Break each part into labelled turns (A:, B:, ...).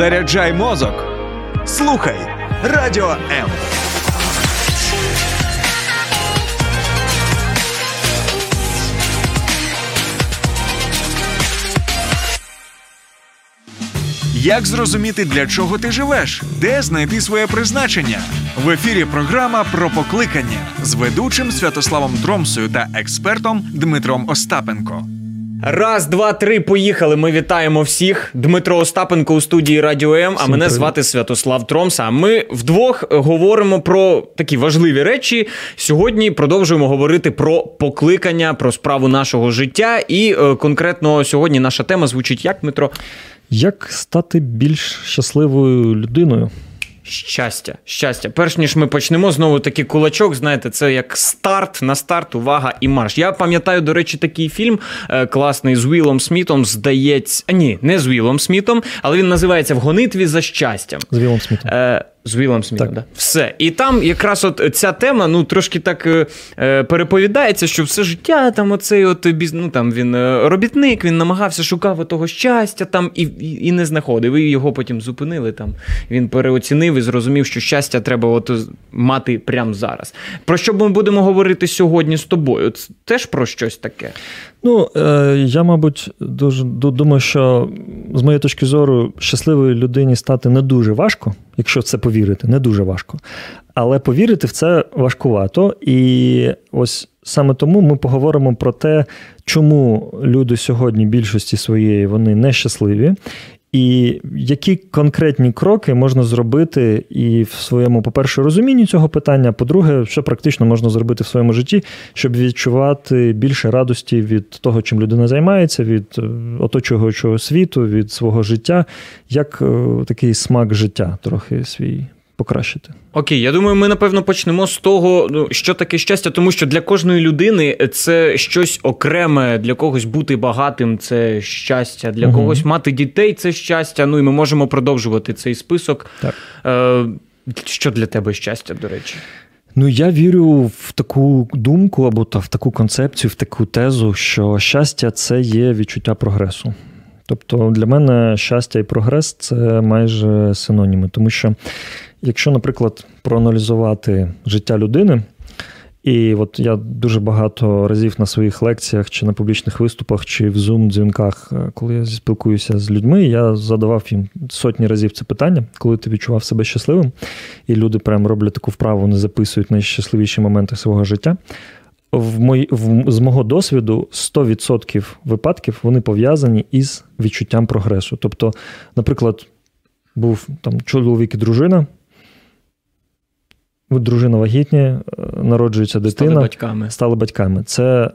A: Заряджай мозок. Слухай Радіо М. Як зрозуміти, для чого ти живеш? Де знайти своє призначення? В ефірі програма про покликання з ведучим Святославом Тромсою та експертом Дмитром Остапенко.
B: Раз, два, три, поїхали. Ми вітаємо всіх. Дмитро Остапенко у студії Радіо М. А мене звати Святослав Тромса. А ми вдвох говоримо про такі важливі речі. Сьогодні продовжуємо говорити про покликання, про справу нашого життя. І е, конкретно сьогодні наша тема звучить як Дмитро?
C: Як стати більш щасливою людиною?
B: Щастя, щастя. Перш ніж ми почнемо, знову такий кулачок, знаєте, це як старт на старт, увага і марш. Я пам'ятаю, до речі, такий фільм е, класний з Уілом Смітом, здається. А ні, не з Уілом Смітом, але він називається В гонитві за щастям.
C: З Вілом Смітом.
B: Е, з Вілом Смітом,
C: Так.
B: да. Все. І там якраз от ця тема, ну, трошки так е, е, переповідається, що все життя там оцей от біз... ну, там він е, робітник, він намагався, шукав того щастя там і, і, і не знаходив. І його потім зупинили там. Він переоцінив і зрозумів, що щастя треба от мати прямо зараз. Про що ми будемо говорити сьогодні з тобою? Це теж про щось таке.
C: Ну, е, я, мабуть, дуже думаю, що з моєї точки зору, щасливої людині стати не дуже важко, якщо в це повірити, не дуже важко. Але повірити в це важкувато. І ось саме тому ми поговоримо про те, чому люди сьогодні більшості своєї вони нещасливі. І які конкретні кроки можна зробити і в своєму, по-перше, розумінні цього питання, по-друге, що практично можна зробити в своєму житті, щоб відчувати більше радості від того, чим людина займається, від е, оточуючого світу, від свого життя, як е, такий смак життя трохи свій покращити.
B: Окей, я думаю, ми напевно почнемо з того, ну, що таке щастя, тому що для кожної людини це щось окреме, для когось бути багатим це щастя, для
C: Мгм.
B: когось мати дітей це щастя. Ну і ми можемо продовжувати цей список.
C: Так.
B: Е, що для тебе щастя, до речі?
C: Ну, я вірю в таку думку або та в таку концепцію, в таку тезу, що щастя це є відчуття прогресу. Тобто для мене щастя і прогрес це майже синоніми. Тому що, якщо, наприклад, проаналізувати життя людини, і от я дуже багато разів на своїх лекціях чи на публічних виступах, чи в Zoom-дзвінках, е, коли я спілкуюся з людьми, я задавав їм сотні разів це питання, коли ти відчував себе щасливим, і люди прям роблять таку вправу, вони записують найщасливіші моменти свого життя. В мої, в, з мого досвіду 100% випадків вони пов'язані із відчуттям прогресу. Тобто, наприклад, був там чоловік і дружина, дружина вагітня, е, народжується дитина
B: Стали батьками.
C: стали батьками. Це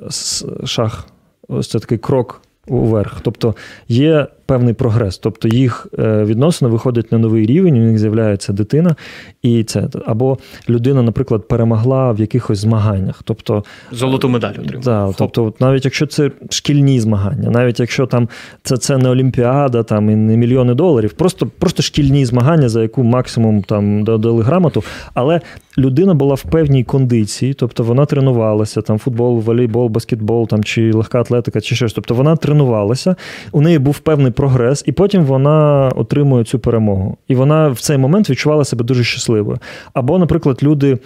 C: шах, ось це такий крок уверх. Тобто є певний прогрес. Тобто їх е, відносини виходять на новий рівень, у них з'являється дитина, і це або людина, наприклад, перемогла в якихось змаганнях. Тобто
B: Золоту медаль отримав.
C: Да, тобто, навіть якщо це шкільні змагання, навіть якщо там це, це не Олімпіада, там і не мільйони доларів, просто, просто шкільні змагання, за яку максимум там дали грамоту, але людина була в певній кондиції, тобто вона тренувалася, там футбол, волейбол, баскетбол, там чи легка атлетика, чи щось. Тобто вона тренувалася, у неї був певний прогрес, і потім вона отримує цю перемогу. І вона в цей момент відчувала себе дуже щасливою. Або, наприклад, люди.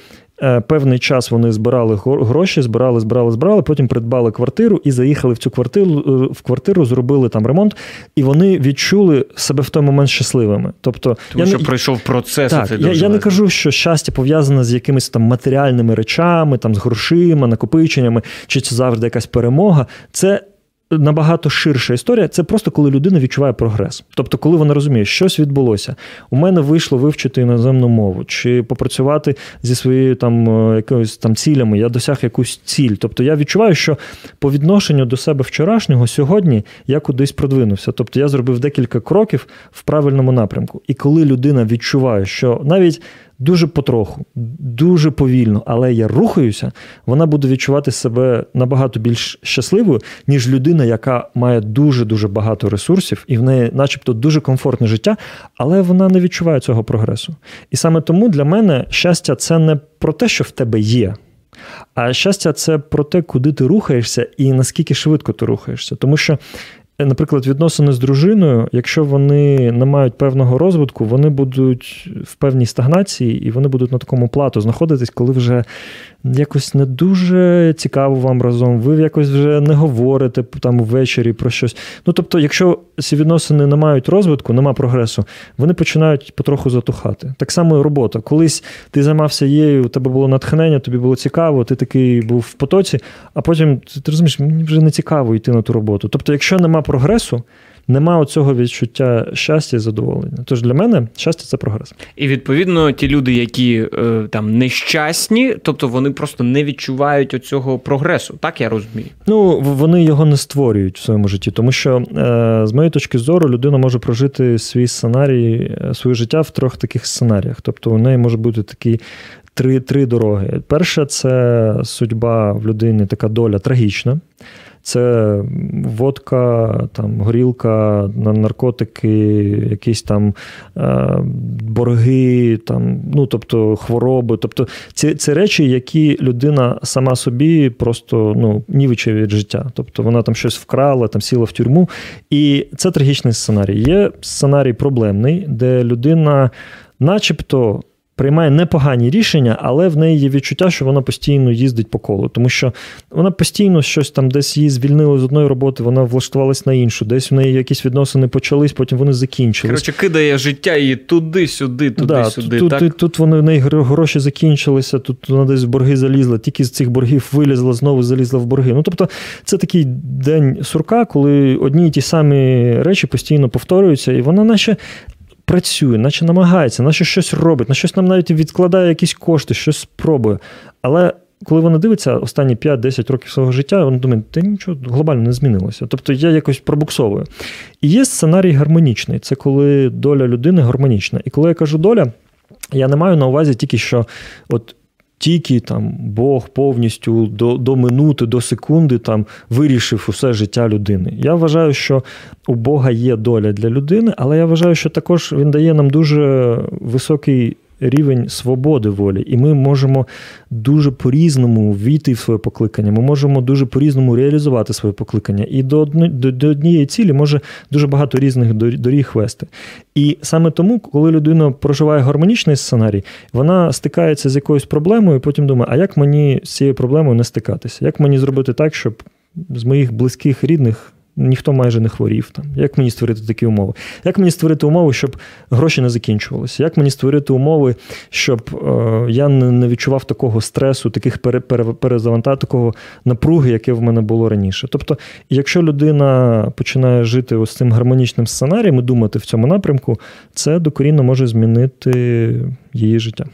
C: е, Певний час вони збирали гроші, збирали, збирали, збирали, потім придбали квартиру і заїхали в цю квартиру, е, в квартиру, зробили там ремонт, і вони відчули себе в той момент щасливими. Тобто,
B: Тому
C: я
B: що
C: не-
B: пройшов процес.
C: так, я, я не кажу, що щастя пов'язане з якимись там матеріальними речами, там з грошима, накопиченнями, чи це завжди якась перемога. Це набагато ширша історія. Це просто коли людина відчуває прогрес. Тобто, коли вона розуміє, щось відбулося. У мене вийшло вивчити іноземну мову, чи попрацювати зі своєю там е, якоюсь там цілями. Я досяг якусь ціль. Тобто я відчуваю, що по відношенню до себе вчорашнього сьогодні я кудись продвинувся. Тобто я зробив декілька кроків в правильному напрямку. І коли людина відчуває, що навіть дуже потроху, дуже повільно, але я рухаюся, вона буде відчувати себе набагато більш щасливою, ніж людина, яка має дуже дуже багато ресурсів, і в неї, начебто, дуже комфортне життя, але вона не відчуває цього прогресу. І саме тому для мене щастя це не про те, що в тебе є. А щастя, це про те, куди ти рухаєшся і наскільки швидко ти рухаєшся. Тому що наприклад, відносини з дружиною, якщо вони не мають певного розвитку, вони будуть в певній стагнації і вони будуть на такому плату знаходитись, коли вже якось не дуже цікаво вам разом, ви якось вже не говорите там ввечері про щось. Ну тобто, якщо ці відносини не мають розвитку, нема прогресу, вони починають потроху затухати. Так само і робота. Колись ти займався її, у тебе було натхнення, тобі було цікаво, ти такий був в потоці, а потім ти розумієш, мені вже не цікаво йти на ту роботу. Тобто, якщо нема прогресу, нема оцього відчуття щастя і задоволення. Тож для мене щастя це прогрес.
B: І відповідно ті люди, які е, там нещасні, тобто вони просто не відчувають оцього прогресу. Так я розумію.
C: Ну вони його не створюють в своєму житті, тому що е, з моєї точки зору людина може прожити свій сценарій, е, своє життя в трьох таких сценаріях. Тобто у неї може бути такий. Три три дороги. Перша це судьба в людини, така доля трагічна. Це водка, там, горілка, наркотики, якісь там е, борги, там, ну, тобто хвороби. Тобто Це це речі, які людина сама собі просто ну, нівиче від життя. Тобто вона там щось вкрала, там сіла в тюрму. І це трагічний сценарій. Є сценарій проблемний, де людина, начебто приймає непогані рішення, але в неї є відчуття, що вона постійно їздить по колу, тому що вона постійно щось там десь її звільнили з одної роботи, вона влаштувалась на іншу, десь в неї якісь відносини почались, потім вони закінчились.
B: Коротше, кидає життя її туди-сюди, туди-сюди.
C: Да, тут,
B: так?
C: Тут, тут вони в неї гроші закінчилися, тут вона десь в борги залізла, тільки з цих боргів вилізла, знову залізла в борги. Ну тобто, це такий день сурка, коли одні й ті самі речі постійно повторюються, і вона наче працює, наче намагається, наче щось робить, на щось нам навіть відкладає якісь кошти, щось спробує. Але коли вона дивиться останні 5-10 років свого життя, вона думає, та нічого глобально не змінилося. Тобто я якось пробуксовую. І є сценарій гармонічний це коли доля людини гармонічна. І коли я кажу доля, я не маю на увазі тільки, що от тільки там Бог повністю до до минути, до секунди там вирішив усе життя людини. Я вважаю, що у Бога є доля для людини, але я вважаю, що також він дає нам дуже високий рівень свободи волі, і ми можемо дуже по-різному війти в своє покликання. Ми можемо дуже по-різному реалізувати своє покликання. І до до, однієї цілі може дуже багато різних доріг вести. І саме тому, коли людина проживає гармонічний сценарій, вона стикається з якоюсь проблемою, і потім думає, а як мені з цією проблемою не стикатися? Як мені зробити так, щоб з моїх близьких рідних ніхто майже не хворів. Там. Як мені створити такі умови? Як мені створити умови, щоб гроші не закінчувалися? Як мені створити умови, щоб е, я не відчував такого стресу, таких перезавантаж, такого напруги, яке в мене було раніше? Тобто, якщо людина починає жити ось цим гармонічним сценарієм і думати в цьому напрямку, це докорінно може змінити її життя.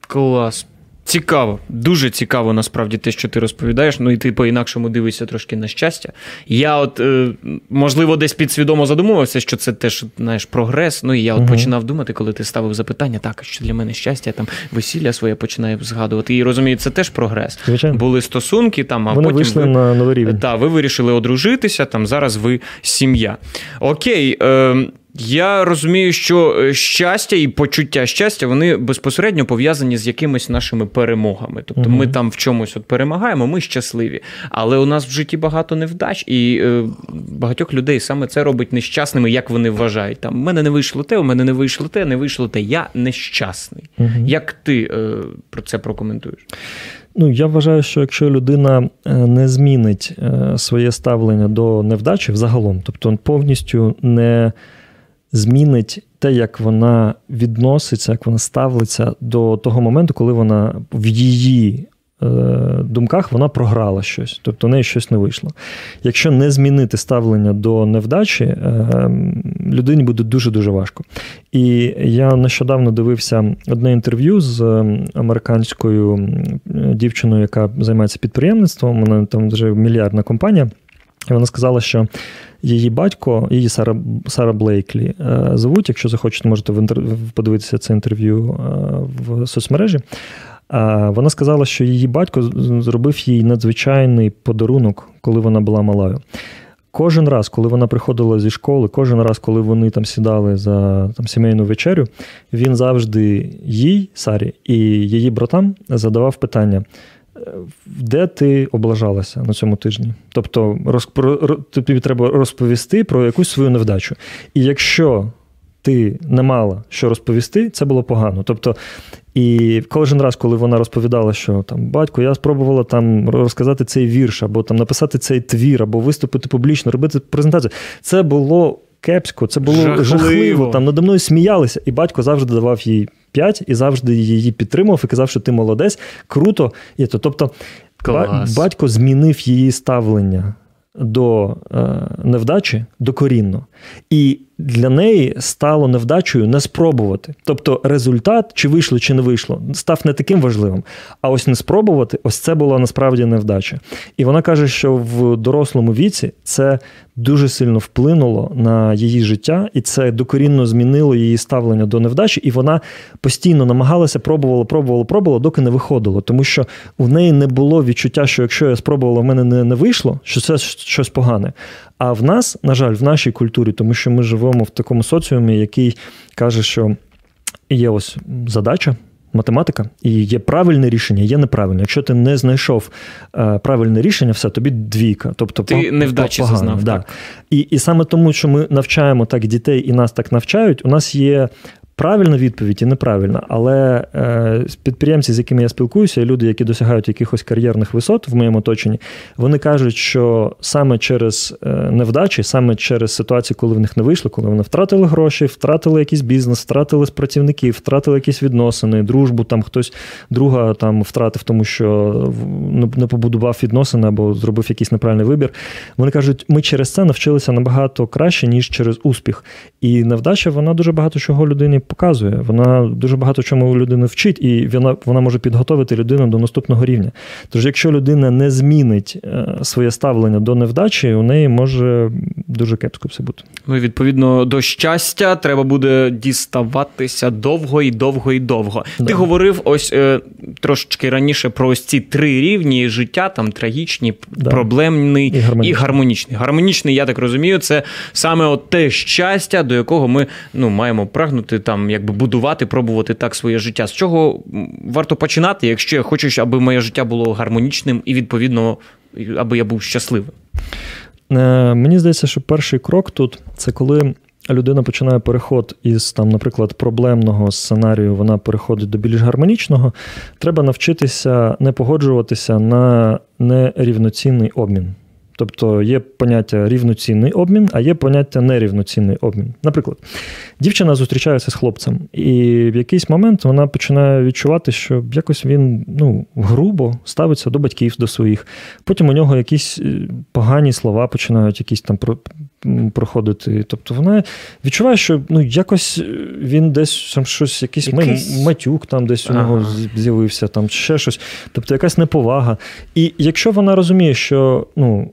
B: Клас. Цікаво, дуже цікаво насправді те, що ти розповідаєш. Ну і ти по-інакшому дивишся трошки на щастя. Я, от, е, можливо, десь підсвідомо задумувався, що це теж знаєш, прогрес. Ну і я от угу. починав думати, коли ти ставив запитання, так, що для мене щастя, там весілля своє починаю згадувати. І розумію, це теж прогрес.
C: Звичайно.
B: Були стосунки, там, а
C: Вони
B: потім
C: вийшли
B: ви,
C: на новий рівень.
B: Так, ви вирішили одружитися, там зараз ви сім'я. Окей. Е, я розумію, що е, щастя і почуття щастя вони безпосередньо пов'язані з якимись нашими перемогами. Тобто угу. ми там в чомусь от перемагаємо, ми щасливі. Але у нас в житті багато невдач, і е, багатьох людей саме це робить нещасними, як вони вважають. Там у мене не вийшло те, у мене не вийшло те, не вийшло те. Я нещасний. Угу. Як ти е, про це прокоментуєш?
C: Ну, я вважаю, що якщо людина е, не змінить е, своє ставлення до невдачі взагалом, тобто повністю не змінить те, як вона відноситься, як вона ставиться до того моменту, коли вона в її е, думках вона програла щось, тобто в неї щось не вийшло. Якщо не змінити ставлення до невдачі, е, людині буде дуже-дуже важко. І я нещодавно дивився одне інтерв'ю з американською дівчиною, яка займається підприємництвом. Вона там вже мільярдна компанія. І вона сказала, що її батько, її Сара Сара Блейклі е, звуть. Якщо захочете, можете подивитися це інтерв'ю е, в соцмережі. Вона сказала, що її батько зробив їй надзвичайний подарунок, коли вона була малою. Кожен раз, коли вона приходила зі школи, кожен раз, коли вони там сідали за там, сімейну вечерю, він завжди їй, Сарі, і її братам задавав питання: де ти облажалася на цьому тижні. Тобто, розпро, тобі треба розповісти про якусь свою невдачу. І якщо ти не мала що розповісти, це було погано. Тобто, і кожен раз, коли вона розповідала, що там батько, я спробувала там розказати цей вірш, або там написати цей твір, або виступити публічно, робити презентацію, це було кепсько, це було жахливо. жахливо. Там надо мною сміялися, і батько завжди давав їй і завжди її підтримував і казав, що ти молодець, круто. І то, Тобто Клас. батько змінив її ставлення до е, невдачі докорінно. І для неї стало невдачею не спробувати. Тобто результат, чи вийшло, чи не вийшло, став не таким важливим. А ось не спробувати, ось це була насправді невдача. І вона каже, що в дорослому віці це дуже сильно вплинуло на її життя, і це докорінно змінило її ставлення до невдачі. І вона постійно намагалася, пробувала, пробувала, пробувала, доки не виходило. Тому що в неї не було відчуття, що якщо я спробувала, в мене не, не вийшло, що це щось погане. А в нас, на жаль, в нашій культурі, тому що ми живемо в такому соціумі, який каже, що є ось задача. Математика, і є правильне рішення, є неправильне. Якщо ти не знайшов е, правильне рішення, все, тобі двійка. Тобто
B: Ти невдачі погано. зазнав. Да. Так.
C: І і саме тому, що ми навчаємо так дітей і нас так навчають, у нас є Правильна відповідь і неправильна, але е, підприємці, з якими я спілкуюся, люди, які досягають якихось кар'єрних висот в моєму оточенні, вони кажуть, що саме через е, невдачі, саме через ситуації, коли в них не вийшло, коли вони втратили гроші, втратили якийсь бізнес, втратили працівників, втратили якісь відносини, дружбу, там хтось друга там втратив, тому що не побудував відносини або зробив якийсь неправильний вибір. Вони кажуть, ми через це навчилися набагато краще, ніж через успіх. І невдача, вона дуже багато чого людині показує. Вона дуже багато чому людину вчить, і вона вона може підготовити людину до наступного рівня. Тож, якщо людина не змінить е, своє ставлення до невдачі, у неї може дуже кепсько все бути.
B: Ну і відповідно до щастя треба буде діставатися довго і довго і довго. Да. Ти говорив ось е, трошечки раніше про ось ці три рівні життя: там трагічні, да. проблемний і гармонічний. і гармонічний. Гармонічний, я так розумію, це саме от те щастя, до якого ми ну маємо прагнути там там якби будувати, пробувати так своє життя. З чого варто починати, якщо я хочу, аби моє життя було гармонічним і відповідно, аби я був щасливим?
C: Е, мені здається, що перший крок тут це коли. Людина починає переход із, там, наприклад, проблемного сценарію, вона переходить до більш гармонічного. Треба навчитися не погоджуватися на нерівноцінний обмін. Тобто є поняття рівноцінний обмін, а є поняття нерівноцінний обмін. Наприклад, дівчина зустрічається з хлопцем, і в якийсь момент вона починає відчувати, що якось він ну, грубо ставиться до батьків, до своїх. Потім у нього якісь е, погані слова починають якісь там проходити. Тобто вона відчуває, що ну, якось він десь там щось, якийсь якийсь... матюк там десь ага. у нього з'явився, там ще щось. Тобто якась неповага. І якщо вона розуміє, що ну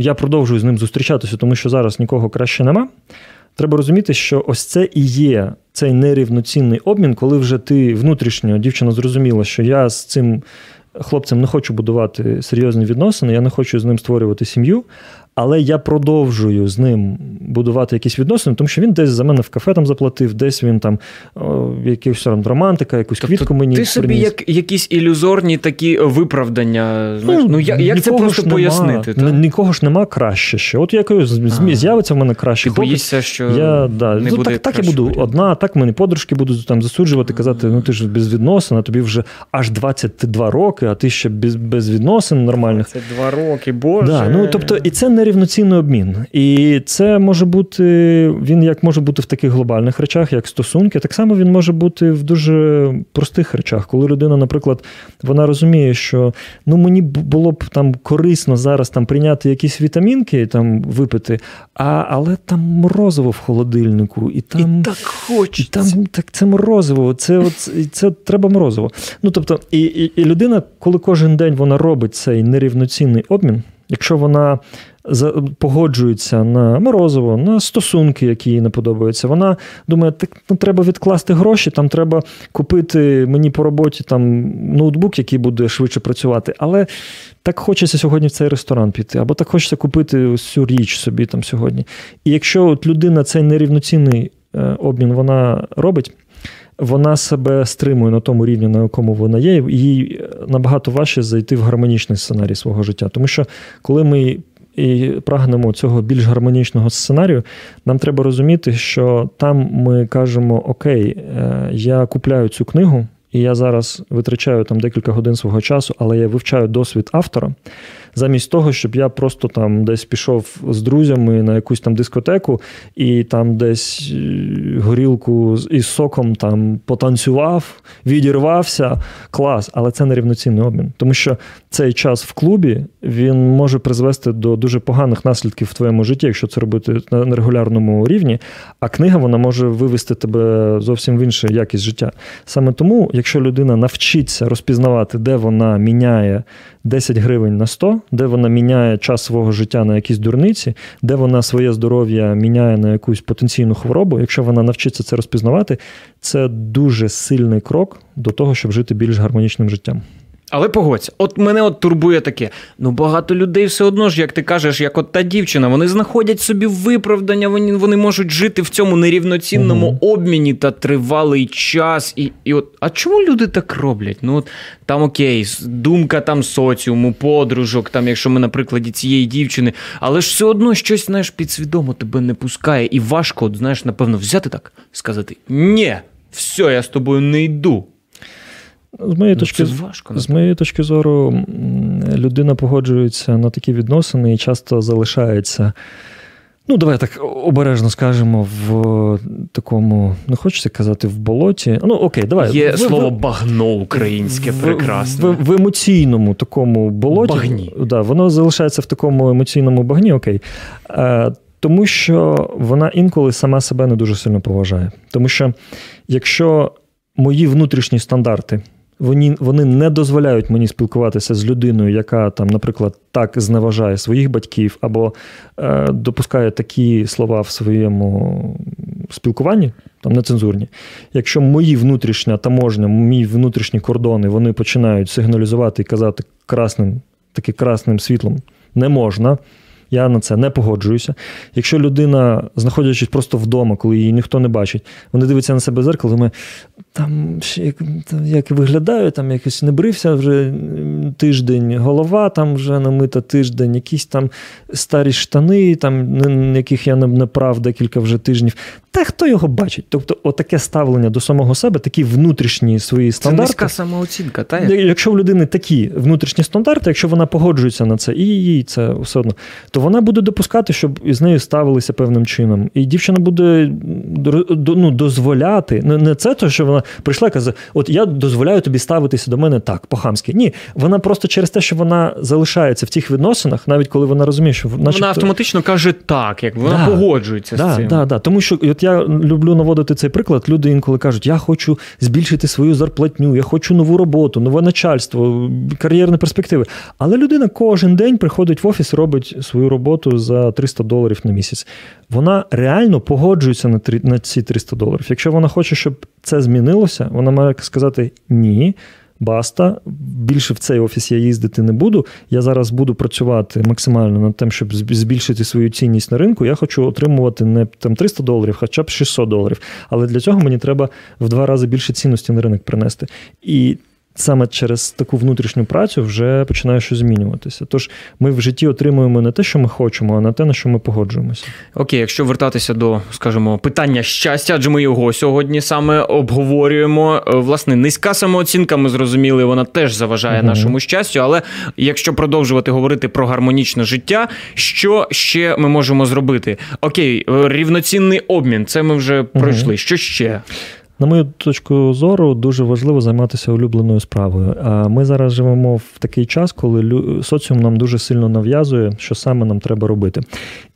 C: я продовжую з ним зустрічатися, тому що зараз нікого краще нема. Треба розуміти, що ось це і є цей нерівноцінний обмін, коли вже ти внутрішньо дівчина зрозуміла, що я з цим хлопцем не хочу будувати серйозні відносини, я не хочу з ним створювати сім'ю але я продовжую з ним будувати якісь відносини, тому що він десь за мене в кафе там заплатив, десь він там якийсь там романтика, якусь тобто квітку мені.
B: Ти собі як якісь ілюзорні такі виправдання. Знаєш? Ну, ну як, як це просто нема, пояснити?
C: Та? Нікого ж нема краще ще. От якось з'явиться в мене краще.
B: Ти боїшся, що
C: я, да, не ну, буде так, так я буду варіант. одна, так мені подружки будуть там засуджувати, казати, ну ти ж без відносин, а тобі вже аж 22 роки, а ти ще без без відносин нормальних.
B: Це 2 роки, боже.
C: Да, ну, тобто, І це не нерівноцінний обмін. І це може бути, він як може бути в таких глобальних речах, як стосунки, так само він може бути в дуже простих речах, коли людина, наприклад, вона розуміє, що ну мені було б там корисно зараз там прийняти якісь вітамінки, там випити, а, але там морозиво в холодильнику, і там
B: І так хочеться.
C: І там так це морозиво, це от, це треба морозиво. Ну тобто, і, і, і людина, коли кожен день вона робить цей нерівноцінний обмін. Якщо вона погоджується на морозиво, на стосунки, які їй не подобаються, вона думає, так ну, треба відкласти гроші, там треба купити мені по роботі там ноутбук, який буде швидше працювати. Але так хочеться сьогодні в цей ресторан піти, або так хочеться купити ось цю річ собі там сьогодні. І якщо от людина цей нерівноцінний е, обмін вона робить. Вона себе стримує на тому рівні, на якому вона є, і їй набагато важче зайти в гармонічний сценарій свого життя. Тому що коли ми і прагнемо цього більш гармонічного сценарію, нам треба розуміти, що там ми кажемо: Окей, е, я купляю цю книгу, і я зараз витрачаю там декілька годин свого часу, але я вивчаю досвід автора замість того, щоб я просто там десь пішов з друзями на якусь там дискотеку і там десь е, горілку із соком там потанцював, відірвався. Клас, але це не рівноцінний обмін. Тому що цей час в клубі він може призвести до дуже поганих наслідків в твоєму житті, якщо це робити на регулярному рівні. А книга вона може вивести тебе зовсім в іншу якість життя. Саме тому, якщо людина навчиться розпізнавати, де вона міняє 10 гривень на 100, де вона міняє час свого життя на якісь дурниці, де вона своє здоров'я міняє на якусь потенційну хворобу. Якщо вона навчиться це розпізнавати, це дуже сильний крок до того, щоб жити більш гармонічним життям.
B: Але погодься, от мене от турбує таке. Ну багато людей все одно ж, як ти кажеш, як от та дівчина, вони знаходять собі виправдання, вони вони можуть жити в цьому нерівноцінному угу. обміні та тривалий час. І і от, а чому люди так роблять? Ну от там окей, думка там соціуму, подружок, там, якщо ми на прикладі цієї дівчини, але ж все одно щось знаєш, підсвідомо тебе не пускає, і важко, от, знаєш, напевно, взяти так, сказати: Ні, все, я з тобою не йду.
C: З моєї ну, точки важко, з моєї точки зору, людина погоджується на такі відносини і часто залишається. Ну, давай так обережно скажемо, в такому, не хочеться казати, в болоті. Ну, окей, давай.
B: Є в, слово в, багно українське, в, прекрасне.
C: В, в емоційному такому болоті.
B: Багні.
C: Да, Воно залишається в такому емоційному багні, окей. Е, тому що вона інколи сама себе не дуже сильно поважає. Тому що якщо мої внутрішні стандарти вони вони не дозволяють мені спілкуватися з людиною, яка там, наприклад, так зневажає своїх батьків, або е, допускає такі слова в своєму спілкуванні, там нецензурні. Якщо мої внутрішня таможня, мої внутрішні кордони вони починають сигналізувати і казати красним, таким красним світлом не можна. Я на це не погоджуюся. Якщо людина, знаходячись просто вдома, коли її ніхто не бачить, вони дивляться на себе зеркало, думає, там як, як виглядаю, там якось не брився вже тиждень, голова там вже намита тиждень, якісь там старі штани, там, яких я не прав декілька вже тижнів. Та хто його бачить? Тобто, отаке ставлення до самого себе, такі внутрішні свої стандарти. Це
B: низька самооцінка, та
C: якщо в людини такі внутрішні стандарти, якщо вона погоджується на це, і їй це все одно, то вона буде допускати, щоб із нею ставилися певним чином. І дівчина буде ну, дозволяти. Не це те, що вона прийшла і каже: От я дозволяю тобі ставитися до мене так, по-хамськи. Ні, вона просто через те, що вона залишається в тих відносинах, навіть коли вона розуміє, що
B: вона автоматично каже так, як вона да, погоджується
C: да,
B: з цим.
C: Да, да, Тому що от я люблю наводити цей приклад. Люди інколи кажуть, я хочу збільшити свою зарплатню, я хочу нову роботу, нове начальство, кар'єрні перспективи. Але людина кожен день приходить в офіс, робить свою роботу за 300 доларів на місяць. Вона реально погоджується на на ці 300 доларів. Якщо вона хоче, щоб це змінилося, вона має сказати ні. Баста, більше в цей офіс я їздити не буду. Я зараз буду працювати максимально над тим, щоб збільшити свою цінність на ринку. Я хочу отримувати не там 300 доларів, хоча б 600 доларів. Але для цього мені треба в два рази більше цінності на ринок принести. І саме через таку внутрішню працю вже починає щось змінюватися. Тож ми в житті отримуємо не те, що ми хочемо, а на те, на що ми погоджуємося.
B: Окей, якщо вертатися до, скажімо, питання щастя, адже ми його сьогодні саме обговорюємо. Е, власне, низька самооцінка, ми зрозуміли, вона теж заважає угу. нашому щастю. Але якщо продовжувати говорити про гармонічне життя, що ще ми можемо зробити? Окей, е, рівноцінний обмін, це ми вже пройшли. Угу. Що ще?
C: На мою точку зору, дуже важливо займатися улюбленою справою. А ми зараз живемо в такий час, коли соціум нам дуже сильно нав'язує, що саме нам треба робити.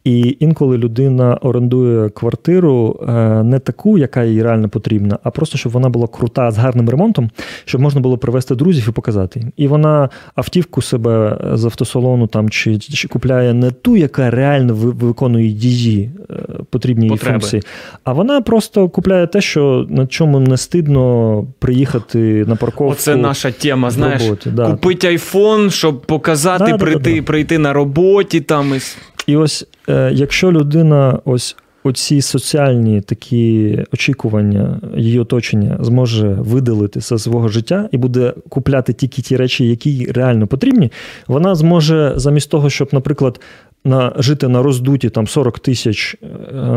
C: І інколи людина орендує квартиру е, не таку, яка їй реально потрібна, а просто щоб вона була крута з гарним ремонтом, щоб можна було привезти друзів і показати. І вона автівку себе з автосалону там чи, чи купляє не ту, яка реально виконує її е, потрібні її функції, а вона просто купляє те, що на чому не стидно приїхати на парковку.
B: Оце наша тема. Знаєш, да. купити айфон, щоб показати, да, прийти, да, прийти на роботі там.
C: І ось е, якщо людина ось оці соціальні такі очікування її оточення зможе видалити зі свого життя і буде купляти тільки ті речі, які їй реально потрібні, вона зможе замість того, щоб, наприклад, на жити на роздуті там 40 тисяч е,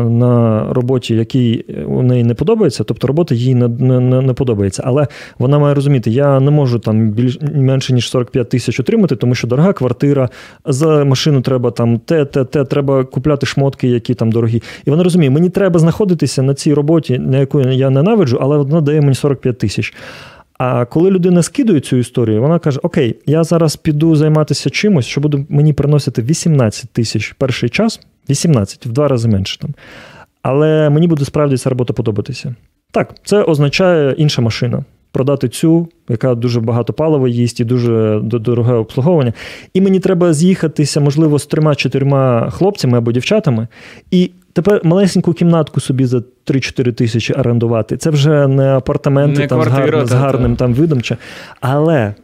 C: на роботі, якій у неї не подобається, тобто робота їй не, не, не, подобається. Але вона має розуміти, я не можу там більш менше ніж 45 тисяч отримати, тому що дорога квартира, за машину треба там те, те, те, треба купляти шмотки, які там дорогі. І вона розуміє, мені треба знаходитися на цій роботі, на яку я ненавиджу, але вона дає мені 45 тисяч. А коли людина скидує цю історію, вона каже: Окей, я зараз піду займатися чимось, що буде мені приносити 18 тисяч перший час, 18, в два рази менше там. Але мені буде справді ця робота подобатися. Так, це означає інша машина. Продати цю, яка дуже багато палива їсть і дуже дороге обслуговування. І мені треба з'їхатися, можливо, з трьома-чотирма хлопцями або дівчатами, і тепер малесеньку кімнатку собі за 3-4 тисячі орендувати. Це вже не апартаменти
B: Не
C: там,
B: квартира,
C: з, гарним, з гарним
B: та.
C: там видом. чи- Але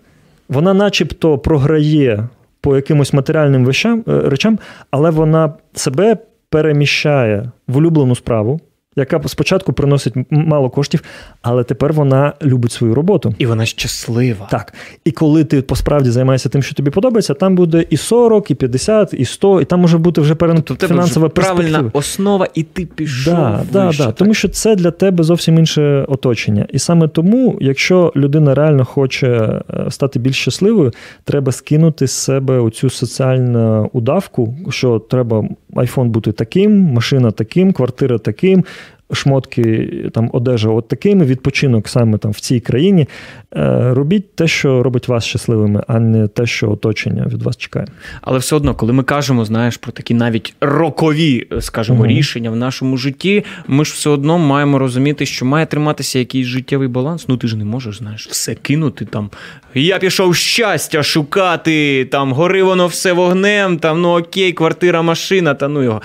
C: вона начебто програє по якимось матеріальним е, речам, але вона себе переміщає в улюблену справу, яка спочатку приносить мало коштів, але тепер вона любить свою роботу.
B: І вона щаслива.
C: Так. І коли ти посправді займаєшся тим, що тобі подобається, там буде і 40, і 50, і 100, і там може бути вже перен...
B: Тобто
C: фінансова
B: вже правильна основа, і ти пішов.
C: Да, да,
B: вище,
C: да.
B: так.
C: Тому що це для тебе зовсім інше оточення. І саме тому, якщо людина реально хоче е, стати більш щасливою, треба скинути з себе оцю соціальну удавку, що треба айфон бути таким, машина таким, квартира таким. Шмотки, там одежа, от такими, відпочинок саме там в цій країні. Е, Робіть те, що робить вас щасливими, а не те, що оточення від вас чекає.
B: Але все одно, коли ми кажемо, знаєш, про такі навіть рокові, скажімо,
C: Мгм.
B: рішення в нашому житті, ми ж все одно маємо розуміти, що має триматися якийсь життєвий баланс. Ну ти ж не можеш, знаєш, все кинути там. Я пішов щастя шукати, там гори воно все вогнем, там ну окей, квартира, машина, та ну його.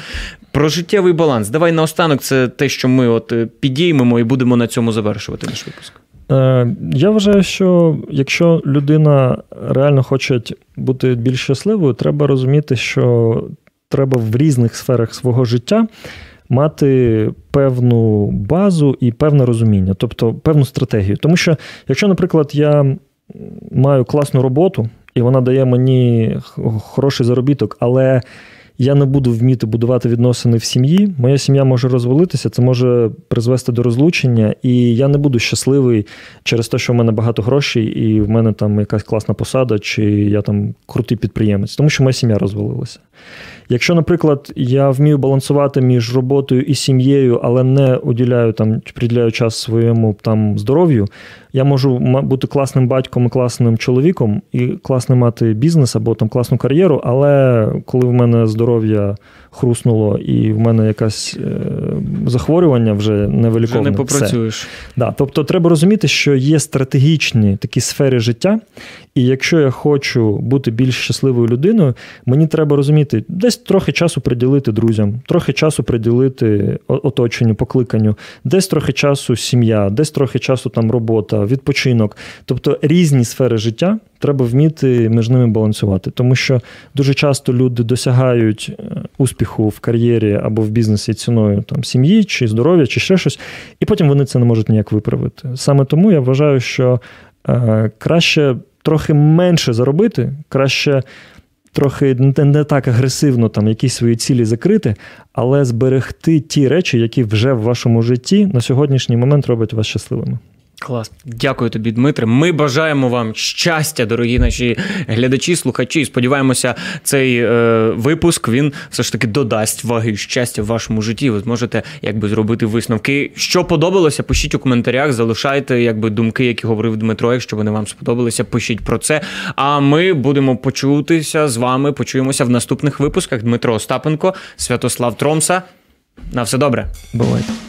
B: Про життєвий баланс. Давай наостанок, це те, що ми от е, підіймемо і будемо на цьому завершувати наш випуск.
C: Е, Я вважаю, що якщо людина реально хоче бути більш щасливою, треба розуміти, що треба в різних сферах свого життя мати певну базу і певне розуміння, тобто певну стратегію. Тому що, якщо, наприклад, я маю класну роботу, і вона дає мені хороший заробіток, але я не буду вміти будувати відносини в сім'ї, моя сім'я може розвалитися, це може призвести до розлучення, і я не буду щасливий через те, що в мене багато грошей, і в мене там якась класна посада, чи я там крутий підприємець, тому що моя сім'я розвалилася. Якщо, наприклад, я вмію балансувати між роботою і сім'єю, але не уділяю там приділяю час своєму там здоров'ю, я можу бути класним батьком, і класним чоловіком і класно мати бізнес або там класну кар'єру, але коли в мене здоров'я хруснуло і в мене якесь е, захворювання вже
B: Вже
C: невиліковне,
B: не
C: все.
B: попрацюєш.
C: Да, тобто треба розуміти, що є стратегічні такі сфери життя, і якщо я хочу бути більш щасливою людиною, мені треба розуміти, десь трохи часу приділити друзям, трохи часу приділити оточенню, покликанню, десь трохи часу сім'я, десь трохи часу там робота, відпочинок. Тобто різні сфери життя треба вміти між ними балансувати, тому що дуже часто люди досягають е, успіху в кар'єрі або в бізнесі ціною там сім'ї чи здоров'я, чи ще щось, і потім вони це не можуть ніяк виправити. Саме тому я вважаю, що е, краще трохи менше заробити, краще. Трохи не, не так агресивно там якісь свої цілі закрити, але зберегти ті речі, які вже в вашому житті на сьогоднішній момент роблять вас щасливими.
B: Клас. Дякую тобі, Дмитре. Ми бажаємо вам щастя, дорогі наші глядачі, слухачі. Сподіваємося, цей е, випуск він все ж таки додасть ваги щастя в вашому житті. Ви зможете якби зробити висновки. Що подобалося, пишіть у коментарях, залишайте якби думки, які говорив Дмитро. Якщо вони вам сподобалися, пишіть про це. А ми будемо почутися з вами. Почуємося в наступних випусках. Дмитро Остапенко, Святослав Тромса. На все добре.
C: Бувайте.